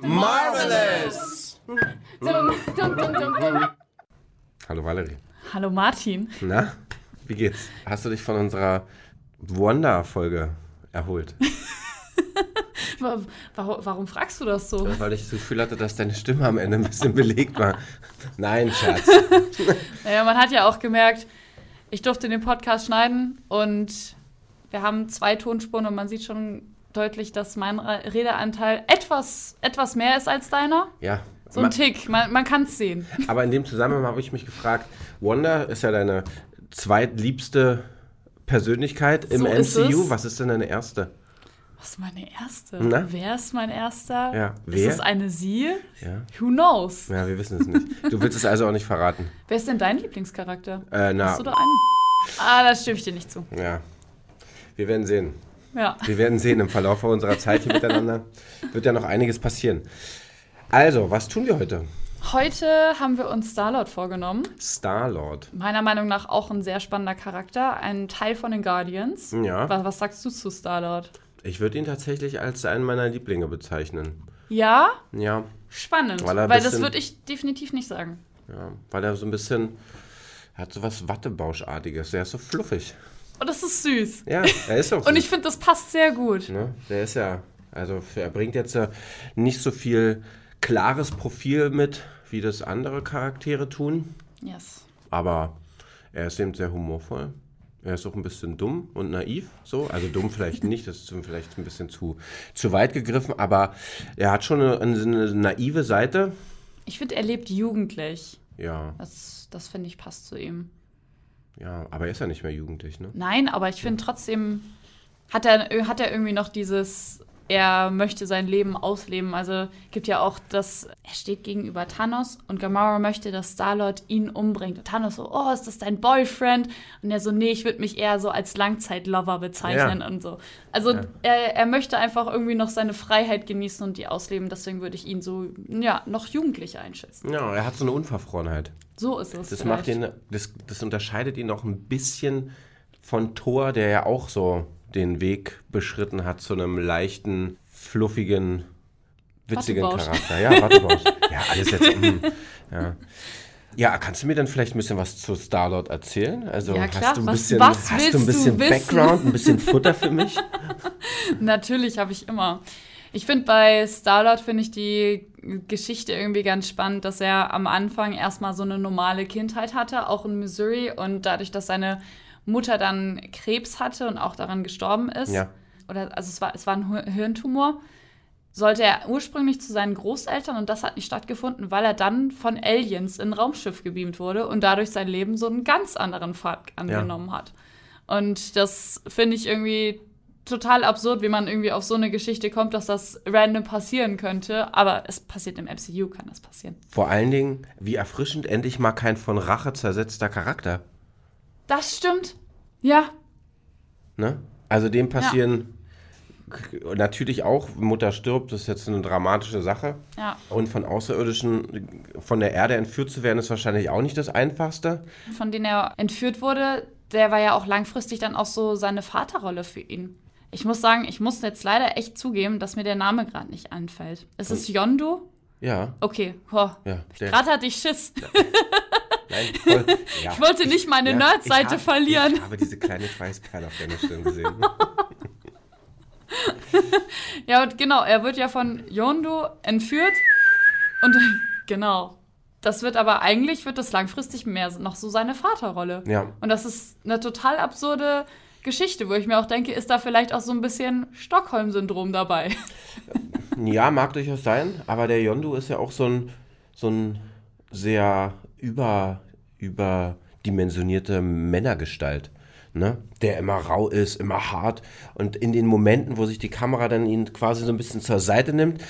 Marvelous! Hallo Valerie. Hallo Martin. Na, wie geht's? Hast du dich von unserer Wonder-Folge erholt? Warum, fragst du das so? Weil ich das Gefühl hatte, dass deine Stimme am Ende ein bisschen belegt war. Nein, Schatz. Naja, man hat ja auch gemerkt, ich durfte den Podcast schneiden und wir haben zwei Tonspuren und man sieht schon deutlich, dass mein Redeanteil etwas, etwas mehr ist als deiner. Ja. So ein Tick, man, man kann es sehen. Aber in dem Zusammenhang habe ich mich gefragt, Wanda ist ja deine zweitliebste Persönlichkeit im So MCU. Was ist denn deine erste? Was ist meine erste? Na? Wer ist mein erster? Ja, wer? Ist es eine sie? Ja. Who knows? Ja, wir wissen es nicht. Du willst es also auch nicht verraten. Wer ist denn dein Lieblingscharakter? Äh, na, Hast du da einen? Ah, da stimme ich dir nicht zu. ja. Wir werden sehen. Ja. Wir werden sehen im Verlauf unserer Zeit hier miteinander. Wird ja noch einiges passieren. Also, was tun wir heute? Heute haben wir uns Starlord vorgenommen. Star-Lord. Meiner Meinung nach auch ein sehr spannender Charakter, ein Teil von den Guardians. Ja. Was, was sagst du zu Starlord? Ich würde ihn tatsächlich als einen meiner Lieblinge bezeichnen. Ja, Ja, spannend. Weil er Weil das bisschen- würde ich definitiv nicht sagen. ja, weil er so ein bisschen er hat so was Wattebauschartiges. Der ist so fluffig. Und das ist süß. Ja, er ist auch Und so. ich finde, das passt sehr gut. Ne? Der ist ja, also er bringt jetzt ja nicht so viel klares Profil mit, wie das andere Charaktere tun. Yes. Aber er ist eben sehr humorvoll. Er ist auch ein bisschen dumm und naiv, so. Also dumm vielleicht nicht, das ist vielleicht ein bisschen zu, zu weit gegriffen, aber er hat schon eine, eine naive Seite. Ich finde, er lebt jugendlich. Ja, Das, das finde ich passt zu ihm. ja, aber er ist ja nicht mehr jugendlich, ne? Nein, aber ich finde trotzdem, hat er, hat er irgendwie noch dieses, er möchte sein Leben ausleben. Also gibt ja auch das, er steht gegenüber Thanos und Gamora möchte, dass Starlord ihn umbringt. Und Thanos so, oh, ist das dein Boyfriend? Und er so, nee, ich würde mich eher so als Langzeitlover bezeichnen Ja. und so. Also Ja. er, er möchte einfach irgendwie noch seine Freiheit genießen und die ausleben. Deswegen würde ich ihn so, ja, noch jugendlich einschätzen. Ja, er hat so eine Unverfrorenheit. So ist es. Das macht ihn, das, das unterscheidet ihn noch ein bisschen von Thor, der ja auch so den Weg beschritten hat zu einem leichten, fluffigen, witzigen. Charakter. Ja, Wattebausch. ja, alles jetzt. mm, ja. ja, kannst du mir dann vielleicht ein bisschen was zu Star-Lord erzählen? Also Ja, klar. hast du ein Was- bisschen, was hast willst du ein du bisschen wissen? Background, ein bisschen Futter für mich? Natürlich habe ich immer. Ich finde bei Starlord finde ich die Geschichte irgendwie ganz spannend, dass er am Anfang erstmal so eine normale Kindheit hatte, auch in Missouri und dadurch, dass seine Mutter dann Krebs hatte und auch daran gestorben ist, Ja. oder also es war es war ein Hir- Hirntumor, sollte er ursprünglich zu seinen Großeltern und das hat nicht stattgefunden, weil er dann von Aliens in ein Raumschiff gebeamt wurde und dadurch sein Leben so einen ganz anderen Pfad angenommen hat. Und das finde ich irgendwie total absurd, wie man irgendwie auf so eine Geschichte kommt, dass das random passieren könnte. Aber es passiert im MCU, kann das passieren. Vor allen Dingen, wie erfrischend endlich mal kein von Rache zersetzter Charakter. Das stimmt. Ja, Ne? Also dem passieren k- natürlich auch, Mutter stirbt, das ist jetzt eine dramatische Sache. ja. Und von Außerirdischen von der Erde entführt zu werden, ist wahrscheinlich auch nicht das Einfachste. Von denen er entführt wurde, der war ja auch langfristig dann auch so seine Vaterrolle für ihn. Ich muss sagen, ich muss jetzt leider echt zugeben, dass mir der Name gerade nicht anfällt. Ist es Yondu? Ja, Okay, boah. ja. Gerade hatte ich Schiss. Nein, voll, ja. Ich wollte nicht meine Ja, Nerd-Seite verlieren. Ich habe diese kleine Schweißperle auf deiner Stirn gesehen. Ja, und genau, er wird ja von Yondu entführt und genau. Das wird aber eigentlich, wird das langfristig mehr noch so seine Vaterrolle. Ja, Und das ist eine total absurde Geschichte, wo ich mir auch denke, ist da vielleicht auch so ein bisschen Stockholm-Syndrom dabei. ja, mag durchaus sein, aber der Yondu ist ja auch so ein, so ein sehr über, überdimensionierte Männergestalt. Ne? Der immer rau ist, immer hart. Und in den Momenten, wo sich die Kamera dann ihn quasi so ein bisschen zur Seite nimmt,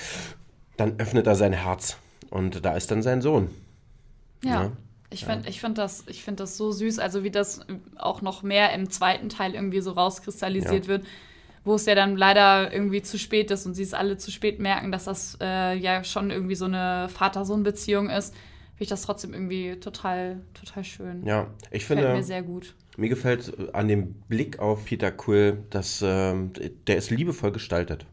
dann öffnet er sein Herz. Und da ist dann sein Sohn. Ja. Ja. Ich finde ich find das, ich find das so süß, also wie das auch noch mehr im zweiten Teil irgendwie so rauskristallisiert Ja. wird, wo es ja dann leider irgendwie zu spät ist und sie es alle zu spät merken, dass das äh, ja schon irgendwie so eine Vater-Sohn-Beziehung ist. Finde ich das trotzdem irgendwie total, total schön. Ja, ich finde, mir sehr gut. mir gefällt äh, an dem Blick auf Peter Quill, dass ähm, der ist liebevoll gestaltet.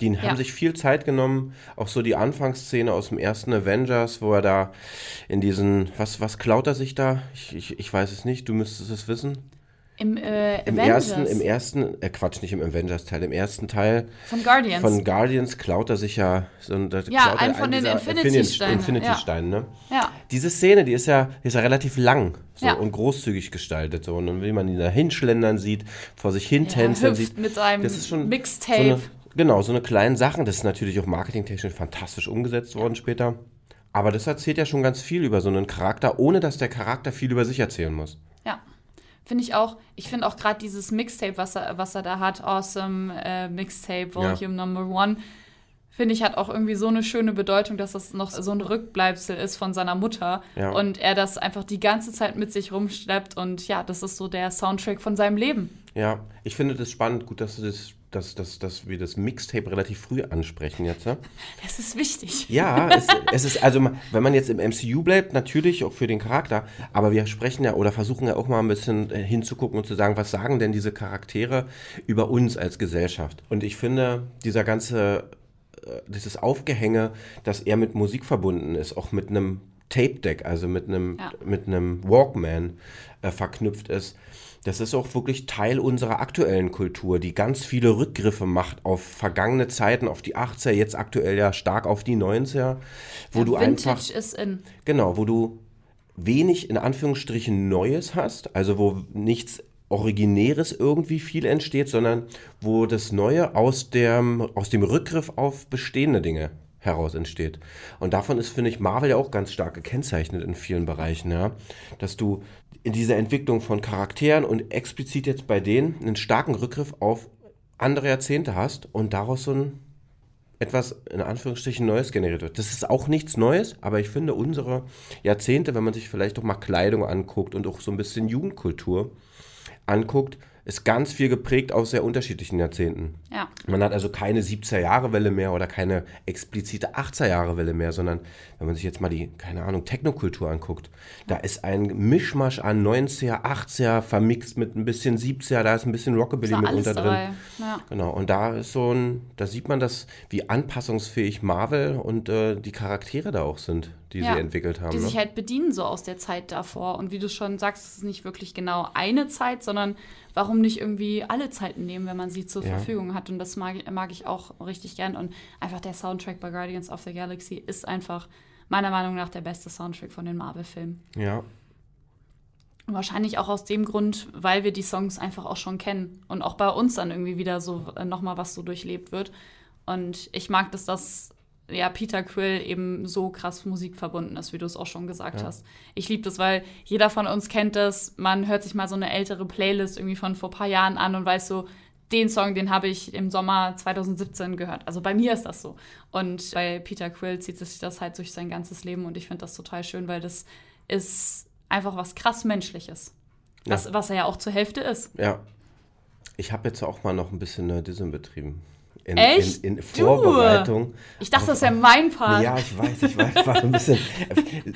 Die Ja. haben sich viel Zeit genommen, auch so die Anfangsszene aus dem ersten Avengers, wo er da in diesen, was, was klaut er sich da? Ich, ich, ich weiß es nicht, du müsstest es wissen. Im, äh, Im ersten, im ersten, äh Quatsch, nicht im Avengers-Teil, im ersten Teil von Guardians. von Guardians klaut er sich ja so Ja, einen von den Infinity-Steinen, Infinity-Steinen, ne? ja. Diese Szene, die ist ja, die ist ja relativ lang so, Ja. und großzügig gestaltet. So. Und dann, wie man ihn da hinschlendern sieht, vor sich hin tänzeln sieht. mit seinem das ist schon Mixtape. So eine, genau, so eine kleine Sachen. Das ist natürlich auch marketingtechnisch fantastisch umgesetzt worden später. Aber das erzählt ja schon ganz viel über so einen Charakter, ohne dass der Charakter viel über sich erzählen muss. Ja. Finde ich auch. Ich finde auch gerade dieses Mixtape, was er, was er da hat, Awesome äh, Mixtape, Volume Number One, finde ich, hat auch irgendwie so eine schöne Bedeutung, dass das noch so ein Rückbleibsel ist von seiner Mutter. Ja. Und er das einfach die ganze Zeit mit sich rumschleppt. Und ja, das ist so der Soundtrack von seinem Leben. Ja, ich finde das spannend. Gut, dass, du das, dass, dass, dass wir das Mixtape relativ früh ansprechen jetzt. Ne? Das ist wichtig. Ja, es, es ist, also, wenn man jetzt im MCU bleibt, natürlich auch für den Charakter, aber wir sprechen ja oder versuchen ja auch mal ein bisschen äh, hinzugucken und zu sagen, was sagen denn diese Charaktere über uns als Gesellschaft? Und ich finde, dieser ganze, äh, dieses Aufgehänge, dass er mit Musik verbunden ist, auch mit einem Tape-Deck, also mit einem, Ja. mit einem Walkman äh, verknüpft ist, das ist auch wirklich Teil unserer aktuellen Kultur, die ganz viele Rückgriffe macht auf vergangene Zeiten, auf die 80er, jetzt aktuell ja stark auf die 90er, wo Ja, du Vintage einfach, ist in. genau, wo du wenig in Anführungsstrichen Neues hast, also wo nichts Originäres irgendwie viel entsteht, sondern wo das Neue aus dem, aus dem Rückgriff auf bestehende Dinge heraus entsteht. Und davon ist, finde ich, Marvel ja auch ganz stark gekennzeichnet in vielen Bereichen, ja. Dass du in dieser Entwicklung von Charakteren und explizit jetzt bei denen einen starken Rückgriff auf andere Jahrzehnte hast und daraus so ein etwas in Anführungsstrichen Neues generiert wird. Das ist auch nichts Neues, aber ich finde unsere Jahrzehnte, wenn man sich vielleicht auch mal Kleidung anguckt und auch so ein bisschen Jugendkultur anguckt, ist ganz viel geprägt aus sehr unterschiedlichen Jahrzehnten. Ja. Man hat also keine 70er-Jahre-Welle mehr oder keine explizite 80er-Jahre-Welle mehr, sondern wenn man sich jetzt mal die, keine Ahnung, Technokultur anguckt, da ist ein Mischmasch an 90er, 80er vermixt mit ein bisschen 70er, da ist ein bisschen Rockabilly mit unter drin. Ja. Genau, und da ist so ein, da sieht man das, wie anpassungsfähig Marvel und äh, die Charaktere da auch sind, die Ja, sie entwickelt haben. die ne? sich halt bedienen so aus der Zeit davor. Und wie du schon sagst, es ist nicht wirklich genau eine Zeit, sondern warum nicht irgendwie alle Zeiten nehmen, wenn man sie zur Ja. Verfügung hat. Und das mag, ich- mag ich auch richtig gern. Und einfach der Soundtrack bei Guardians of the Galaxy ist einfach meiner Meinung nach der beste Soundtrack von den Marvel-Filmen. ja, Und wahrscheinlich auch aus dem Grund, weil wir die Songs einfach auch schon kennen und auch bei uns dann irgendwie wieder so äh, nochmal was so durchlebt wird. Und ich mag, dass das, ja, Peter Quill eben so krass musikverbunden ist, wie du es auch schon gesagt Ja. hast. Ich liebe das, weil jeder von uns kennt das. Man hört sich mal so eine ältere Playlist irgendwie von vor ein paar Jahren an und weiß so, den Song, den habe ich im Sommer 2017 gehört. Also bei mir ist das so. Und bei Peter Quill zieht sich das halt durch sein ganzes Leben und ich finde das total schön, weil das ist einfach was krass Menschliches. Ja. Was, was er ja auch zur Hälfte ist. ja. Ich habe jetzt auch mal noch ein bisschen Nerdism betrieben. In, Echt? In, in Du? Vorbereitung. Ich dachte, das wäre mein Part. Ja, ich weiß, ich weiß, war ein bisschen.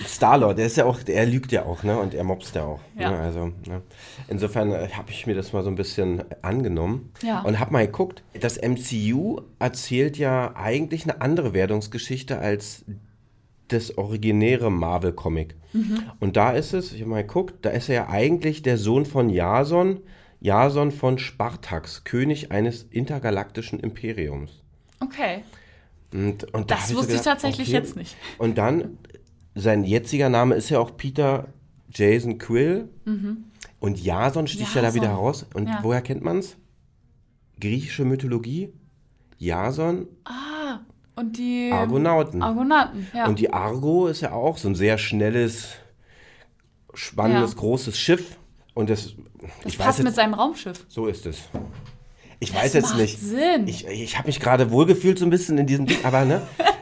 Star-Lord, der ist ja auch, er lügt ja auch, ne? Und er mobst ja auch. Ja. Ne? Also, ne? Insofern äh, habe ich mir das mal so ein bisschen angenommen Ja. und habe mal geguckt. Das MCU erzählt ja eigentlich eine andere Wertungsgeschichte als das originäre Marvel-Comic. Mhm. Und da ist es, ich habe mal geguckt, da ist er ja eigentlich der Sohn von Jason, Jason von Spartax, König eines intergalaktischen Imperiums. Okay. Und, und da Das so wusste ich gedacht, tatsächlich okay. jetzt nicht. Und dann, sein jetziger Name ist ja auch Peter Jason Quill. Und Jason sticht ja da Mhm. Jason. wieder heraus. Und Ja. woher kennt man's? Griechische Mythologie. Jason, Ah, und die Argonauten. Argonauten, ja. Und die Argo ist ja auch so ein sehr schnelles, spannendes, Ja. großes Schiff. Und das, das ich passt weiß mit jetzt, seinem Raumschiff. so ist es. Ich Das weiß jetzt macht nicht. Sinn. Ich, ich habe mich gerade wohlgefühlt so ein bisschen in diesem Ding, aber ne?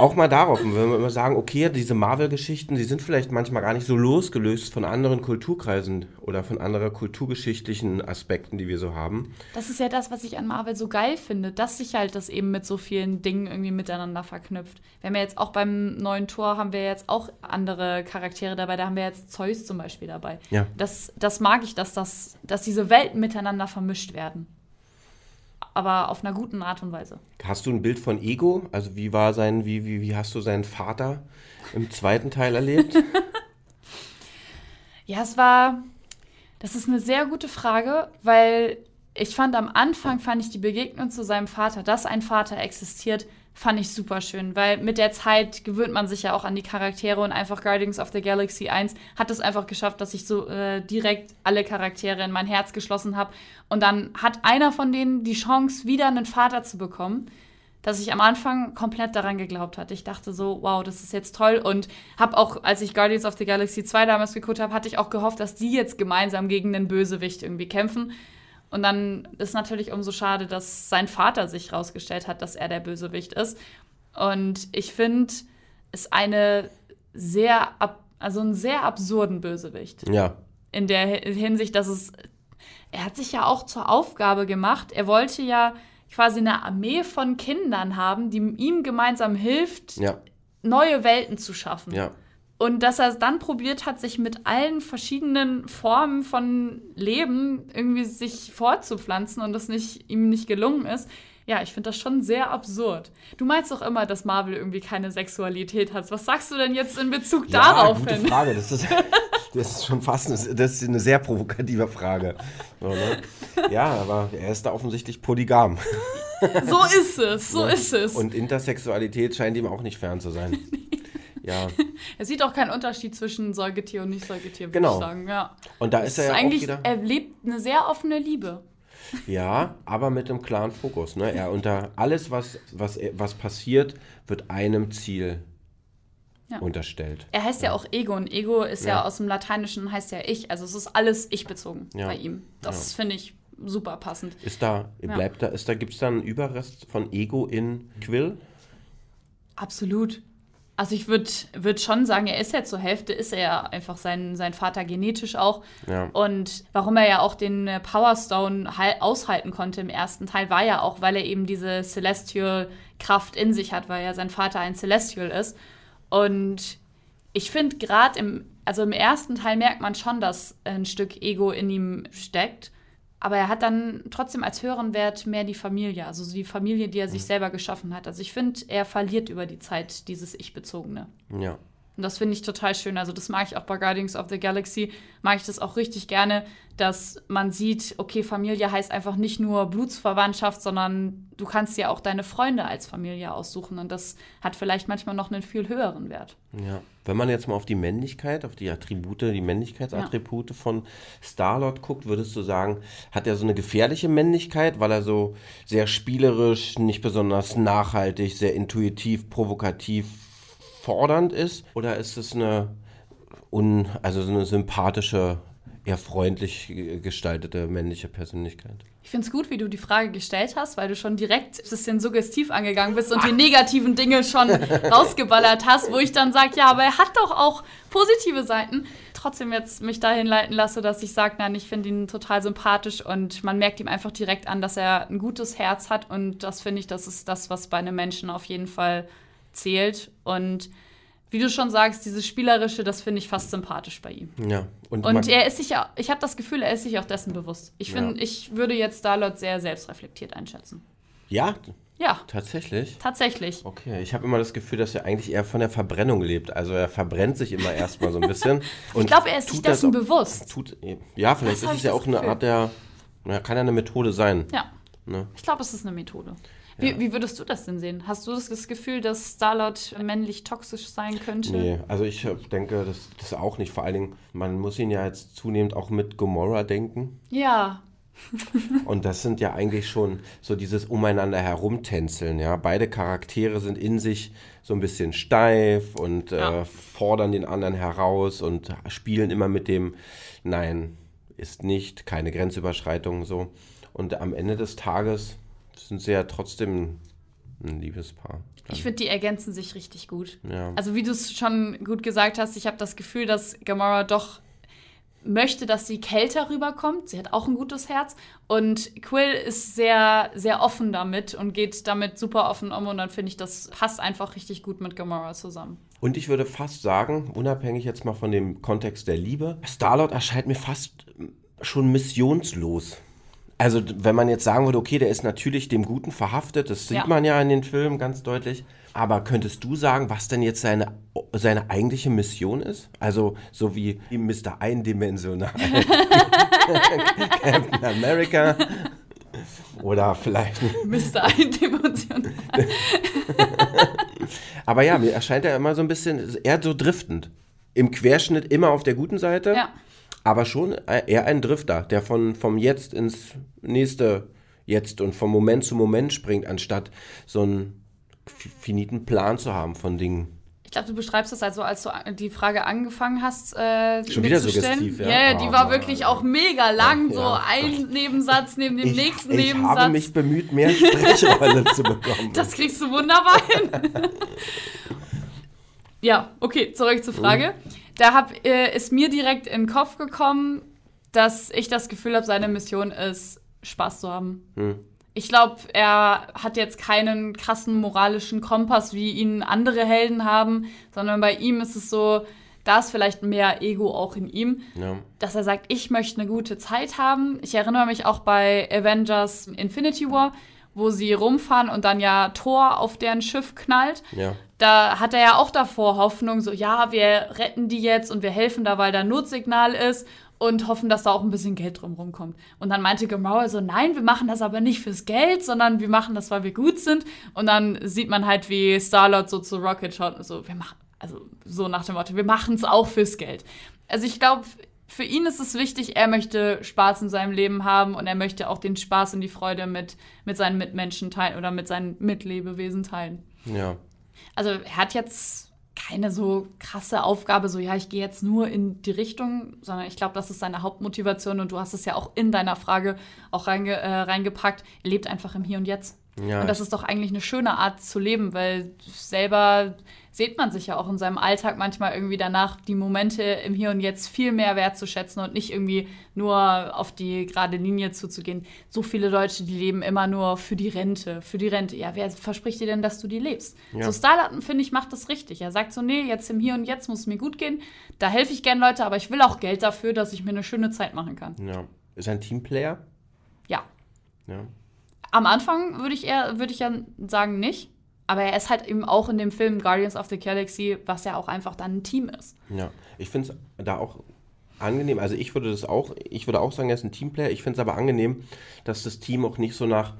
auch mal darauf, wenn wir immer sagen, okay, diese Marvel-Geschichten, die sind vielleicht manchmal gar nicht so losgelöst von anderen Kulturkreisen oder von anderen kulturgeschichtlichen Aspekten, die wir so haben. Das ist ja das, was ich an Marvel so geil finde, dass sich halt das eben mit so vielen Dingen irgendwie miteinander verknüpft. Wir haben ja jetzt auch beim neuen Tor haben wir jetzt auch andere Charaktere dabei, da haben wir jetzt Zeus zum Beispiel dabei. Ja. Das, das mag ich, dass, das, dass diese Welten miteinander vermischt werden aber auf einer guten Art und Weise. Hast du ein Bild von Ego? Also wie war sein, wie, wie, wie hast du seinen Vater im zweiten Teil erlebt? ja, es war, das ist eine sehr gute Frage, weil ich fand am Anfang, fand ich die Begegnung zu seinem Vater, dass ein Vater existiert, fand ich super schön, weil mit der Zeit gewöhnt man sich ja auch an die Charaktere und einfach Guardians of the Galaxy 1 hat es einfach geschafft, dass ich so äh, direkt alle Charaktere in mein Herz geschlossen habe und dann hat einer von denen die Chance, wieder einen Vater zu bekommen, dass ich am Anfang komplett daran geglaubt hatte. Ich dachte so, wow, das ist jetzt toll. Und habe auch, als ich Guardians of the Galaxy 2 damals geguckt habe, hatte ich auch gehofft, dass die jetzt gemeinsam gegen den Bösewicht irgendwie kämpfen und dann ist natürlich umso schade, dass sein Vater sich rausgestellt hat, dass er der Bösewicht ist. Und ich finde, es eine sehr, also einen sehr absurden Bösewicht. Ja. In der Hinsicht, dass es, er hat sich ja auch zur Aufgabe gemacht, er wollte ja quasi eine Armee von Kindern haben, die ihm gemeinsam hilft, ja. neue Welten zu schaffen. Ja. Und dass er es dann probiert hat, sich mit allen verschiedenen Formen von Leben irgendwie sich fortzupflanzen und das nicht, ihm nicht gelungen ist. Ja, ich finde das schon sehr absurd. Du meinst doch immer, dass Marvel irgendwie keine Sexualität hat. Was sagst du denn jetzt in Bezug ja, darauf gute hin? Frage. Das ist, das ist schon fast eine, das ist eine sehr provokative Frage. Ne? Ja, aber er ist da offensichtlich polygam. So ist es, so ja. ist es. Und Intersexualität scheint ihm auch nicht fern zu sein. Ja. er sieht auch keinen Unterschied zwischen Säugetier und Nicht-Säugetier, würde genau. ich sagen. Ja. Und da ist er ja eigentlich, auch wieder... Er lebt eine sehr offene Liebe. Ja, aber mit einem klaren Fokus. Ne? Er unter alles, was, was, was passiert, wird einem Ziel ja. unterstellt. Er heißt ja. ja. auch Ego und Ego ist ja. ja. aus dem Lateinischen heißt ja ich. Also es ist alles ich bezogen bei ihm. Das finde ich super passend. Ist da, bleibt da, ist da, gibt es da einen Überrest von Ego in Quill? Absolut. Also ich würde würd schon sagen, er ist ja zur Hälfte, ist er ja einfach sein, sein Vater genetisch auch. Ja. Und warum er ja auch den äh, Power Stone aushalten konnte im ersten Teil, war ja auch, weil er eben diese Celestial-Kraft in sich hat, weil ja sein Vater ein Celestial ist. Und ich finde gerade im, also im ersten Teil merkt man schon, dass ein Stück Ego in ihm steckt. Aber er hat dann trotzdem als höheren Wert mehr die Familie, also die Familie, die er sich mhm. selber geschaffen hat. Also ich finde, er verliert über die Zeit dieses Ich-Bezogene. Ja. Und das finde ich total schön. Also das mag ich auch bei Guardians of the Galaxy, mag ich das auch richtig gerne, dass man sieht, okay, Familie heißt einfach nicht nur Blutsverwandtschaft, sondern du kannst ja auch deine Freunde als Familie aussuchen. Und das hat vielleicht manchmal noch einen viel höheren Wert. Ja, wenn man jetzt mal auf die Männlichkeit, auf die Attribute, die Männlichkeitsattribute ja. von Starlord guckt, würdest du sagen, hat er so eine gefährliche Männlichkeit, weil er so sehr spielerisch, nicht besonders nachhaltig, sehr intuitiv, provokativ fordernd ist? Oder ist es eine, un, also so eine sympathische, eher freundlich gestaltete männliche Persönlichkeit? Ich finde es gut, wie du die Frage gestellt hast, weil du schon direkt ein bisschen suggestiv angegangen bist und die negativen Dinge schon rausgeballert hast, wo ich dann sage, ja, aber er hat doch auch positive Seiten. Trotzdem jetzt mich dahin leiten lasse, dass ich sage, nein, ich finde ihn total sympathisch und man merkt ihm einfach direkt an, dass er ein gutes Herz hat und das finde ich, das ist das, was bei einem Menschen auf jeden Fall zählt. Und wie du schon sagst, dieses Spielerische, das finde ich fast sympathisch bei ihm. Ja. Und, und er ist sich ja, ich habe das Gefühl, er ist sich auch dessen bewusst. Ich finde, ja. ich würde jetzt Starlord sehr selbstreflektiert einschätzen. Ja? Ja. Tatsächlich? Tatsächlich. Okay, ich habe immer das Gefühl, dass er eigentlich eher von der Verbrennung lebt. Also er verbrennt sich immer erstmal so ein bisschen. ich glaube, er ist sich dessen auch, bewusst. Tut, ja, vielleicht das ist es ja auch eine Art der, na, kann ja eine Methode sein. Ja. Ne? Ich glaube, es ist eine Methode. Wie, wie, würdest du das denn sehen? Hast du das Gefühl, dass Starlord männlich toxisch sein könnte? Nee, also ich denke, das, das auch nicht. Vor allen Dingen, man muss ihn ja jetzt zunehmend auch mit Gomorra denken. Ja. Und das sind ja eigentlich schon so dieses umeinander herumtänzeln, ja. Beide Charaktere sind in sich so ein bisschen steif und ja. äh, fordern den anderen heraus und spielen immer mit dem Nein, ist nicht, keine Grenzüberschreitung so. Und am Ende des Tages sind sie ja trotzdem ein Liebespaar. Ich finde, die ergänzen sich richtig gut. Ja. Also wie du es schon gut gesagt hast, ich habe das Gefühl, dass Gamora doch möchte, dass sie kälter rüberkommt. Sie hat auch ein gutes Herz. Und Quill ist sehr, sehr offen damit und geht damit super offen um. Und dann finde ich, das passt einfach richtig gut mit Gamora zusammen. Und ich würde fast sagen, unabhängig jetzt mal von dem Kontext der Liebe, Starlord erscheint mir fast schon missionslos. Also, wenn man jetzt sagen würde, okay, der ist natürlich dem Guten verhaftet, das sieht Ja. man ja in den Filmen ganz deutlich. Aber könntest du sagen, was denn jetzt seine, seine eigentliche Mission ist? Also, so wie Mr. Eindimensional, Captain America oder vielleicht. Mr. Eindimensional. Aber ja, mir erscheint er immer so ein bisschen eher so driftend. Im Querschnitt immer auf der guten Seite. Ja. Aber schon eher ein Drifter, der von, vom Jetzt ins nächste Jetzt und vom Moment zu Moment springt, anstatt so einen fi- finiten Plan zu haben von Dingen. Ich glaube, du beschreibst das also, als du die Frage angefangen hast, äh, Schon wieder suggestiv, ja? Ja, ja, die Oh, war Mann. wirklich auch mega lang, so Ja. ein Nebensatz neben dem Ich, nächsten ich Nebensatz. habe mich bemüht, mehr Sprechrolle zu bekommen. Das kriegst du wunderbar hin. ja, okay, zurück zur Frage. Da hab, äh, ist mir direkt in den Kopf gekommen, dass ich das Gefühl habe, seine Mission ist, Spaß zu haben. Ich glaube, er hat jetzt keinen krassen moralischen Kompass, wie ihn andere Helden haben, sondern bei ihm ist es so, da ist vielleicht mehr Ego auch in ihm ja. dass er sagt, ich möchte eine gute Zeit haben. Ich erinnere mich auch bei Avengers Infinity War, wo sie rumfahren und dann ja Thor auf deren Schiff knallt. Ja. Da hat er ja auch davor Hoffnung, so ja, wir retten die jetzt und wir helfen da, weil da Notsignal ist und hoffen, dass da auch ein bisschen Geld drum rumkommt. Und dann meinte Gamora so, nein, wir machen das aber nicht fürs Geld, sondern wir machen das, weil wir gut sind. Und dann sieht man halt, wie Star-Lord so zu Rocket schaut und so, wir machen, also so nach dem Motto, wir machen es auch fürs Geld. Also ich glaube, für ihn ist es wichtig, er möchte Spaß in seinem Leben haben und er möchte auch den Spaß und die Freude mit, mit seinen Mitmenschen teilen oder mit seinen Mitlebewesen teilen. Ja. Also er hat jetzt keine so krasse Aufgabe, so ja, ich gehe jetzt nur in die Richtung, sondern ich glaube, das ist seine Hauptmotivation und du hast es ja auch in deiner Frage auch reinge, äh, reingepackt. Er lebt einfach im Hier und Jetzt. Ja, und das ist doch eigentlich eine schöne Art zu leben, weil selber sieht man sich ja auch in seinem Alltag manchmal irgendwie danach, die Momente im Hier und Jetzt viel mehr wertzuschätzen und nicht irgendwie nur auf die gerade Linie zuzugehen. So viele Deutsche, die leben immer nur für die Rente, für die Rente. Ja, wer verspricht dir denn, dass du die lebst? Ja. So Starlatten, finde ich, macht das richtig. Er sagt so, nee, jetzt im Hier und Jetzt muss es mir gut gehen. Da helfe ich gern Leute, aber ich will auch Geld dafür, dass ich mir eine schöne Zeit machen kann. ja. Ist er ein Teamplayer? Ja. Ja. Am Anfang würde ich eher, würde ich ja sagen, nicht. Aber er ist halt eben auch in dem Film Guardians of the Galaxy, was ja auch einfach dann ein Team ist. Ja, ich finde es da auch angenehm. Also ich würde das auch, ich würde auch sagen, er ist ein Teamplayer. Ich finde es aber angenehm, dass das Team auch nicht so nach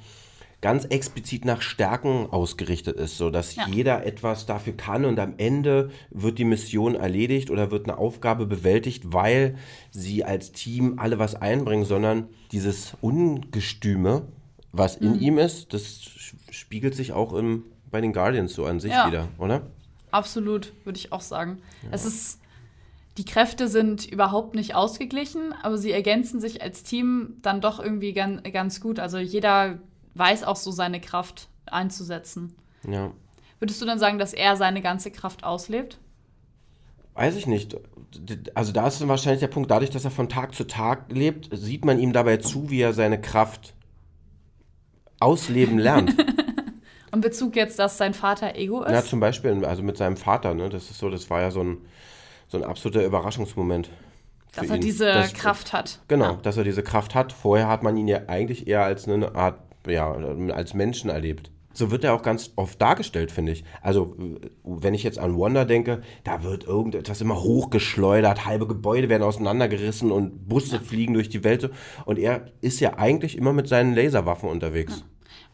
ganz explizit nach Stärken ausgerichtet ist, so dass Ja. jeder etwas dafür kann und am Ende wird die Mission erledigt oder wird eine Aufgabe bewältigt, weil sie als Team alle was einbringen, sondern dieses Ungestüme, was in Mhm. ihm ist, das spiegelt sich auch im, bei den Guardians so an sich Ja. wieder, oder? Absolut, würde ich auch sagen. Es ist, die Kräfte sind überhaupt nicht ausgeglichen, aber sie ergänzen sich als Team dann doch irgendwie ganz, ganz gut. Also jeder weiß auch so seine Kraft einzusetzen. Ja. Würdest du dann sagen, dass er seine ganze Kraft auslebt? Weiß ich nicht. Also da ist dann wahrscheinlich der Punkt, dadurch, dass er von Tag zu Tag lebt, sieht man ihm dabei zu, wie er seine Kraft ausleben lernt. Und Bezug jetzt, dass sein Vater Ego ist? Na, zum Beispiel, also mit seinem Vater, ne? Das ist so, das war ja so ein, so ein absoluter Überraschungsmoment. dass er ihn. diese Das- Kraft hat. Genau, Ja. dass er diese Kraft hat. Vorher hat man ihn ja eigentlich eher als eine Art, ja, als Menschen erlebt. So wird er auch ganz oft dargestellt, finde ich. Also, wenn ich jetzt an Wonder denke, da wird irgendetwas immer hochgeschleudert, halbe Gebäude werden auseinandergerissen und Busse fliegen durch die Welt. Und er ist ja eigentlich immer mit seinen Laserwaffen unterwegs.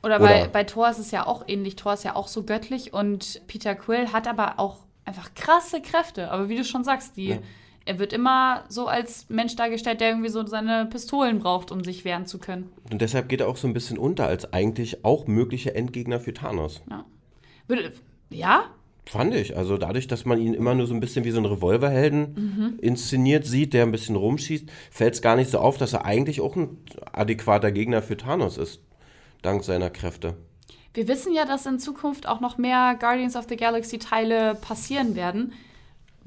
Oder bei, Oder- bei Thor ist es ja auch ähnlich. Thor ist ja auch so göttlich und Peter Quill hat aber auch einfach krasse Kräfte. Aber wie du schon sagst, die, Ja. Er wird immer so als Mensch dargestellt, der irgendwie so seine Pistolen braucht, um sich wehren zu können. Und deshalb geht er auch so ein bisschen unter als eigentlich auch möglicher Endgegner für Thanos. Würde, ja? Fand ich. Also dadurch, dass man ihn immer nur so ein bisschen wie so einen Revolverhelden inszeniert sieht, der ein bisschen rumschießt, fällt es gar nicht so auf, dass er eigentlich auch ein adäquater Gegner für Thanos ist. Dank seiner Kräfte. Wir wissen ja, dass in Zukunft auch noch mehr Guardians of the Galaxy Teile passieren werden.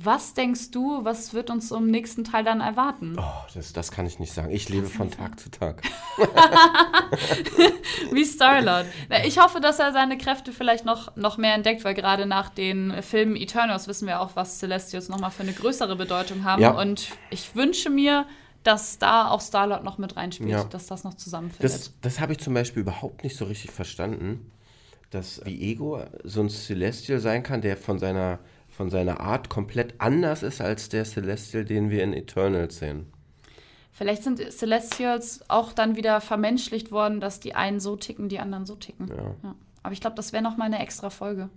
Was denkst du, was wird uns im nächsten Teil dann erwarten? Oh, das, das kann ich nicht sagen. Ich lebe von Tag zu Tag. Wie Star-Lord. Ich hoffe, dass er seine Kräfte vielleicht noch, noch mehr entdeckt, weil gerade nach den Filmen Eternals wissen wir auch, was Celestials nochmal für eine größere Bedeutung haben. Ja. Und ich wünsche mir, dass da auch Star-Lord noch mit reinspielt, Ja. dass das noch zusammenfindet. Das, das habe ich zum Beispiel überhaupt nicht so richtig verstanden, dass wie Ego so ein Celestial sein kann, der von seiner, von seiner Art komplett anders ist als der Celestial, den wir in Eternals sehen. Vielleicht sind Celestials auch dann wieder vermenschlicht worden, dass die einen so ticken, die anderen so ticken. Ja. Aber ich glaube, das wäre noch mal eine extra Folge.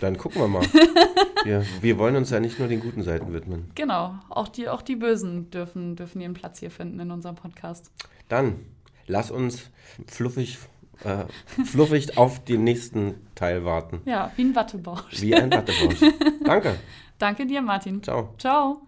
Dann gucken wir mal. wir, wir wollen uns ja nicht nur den guten Seiten widmen. Genau, auch die, auch die Bösen dürfen, dürfen ihren Platz hier finden in unserem Podcast. Dann lass uns fluffig, äh, fluffig auf den nächsten Teil warten. Ja, wie ein Wattebausch. Wie ein Wattebausch. Danke. Danke dir, Martin. Ciao. Ciao.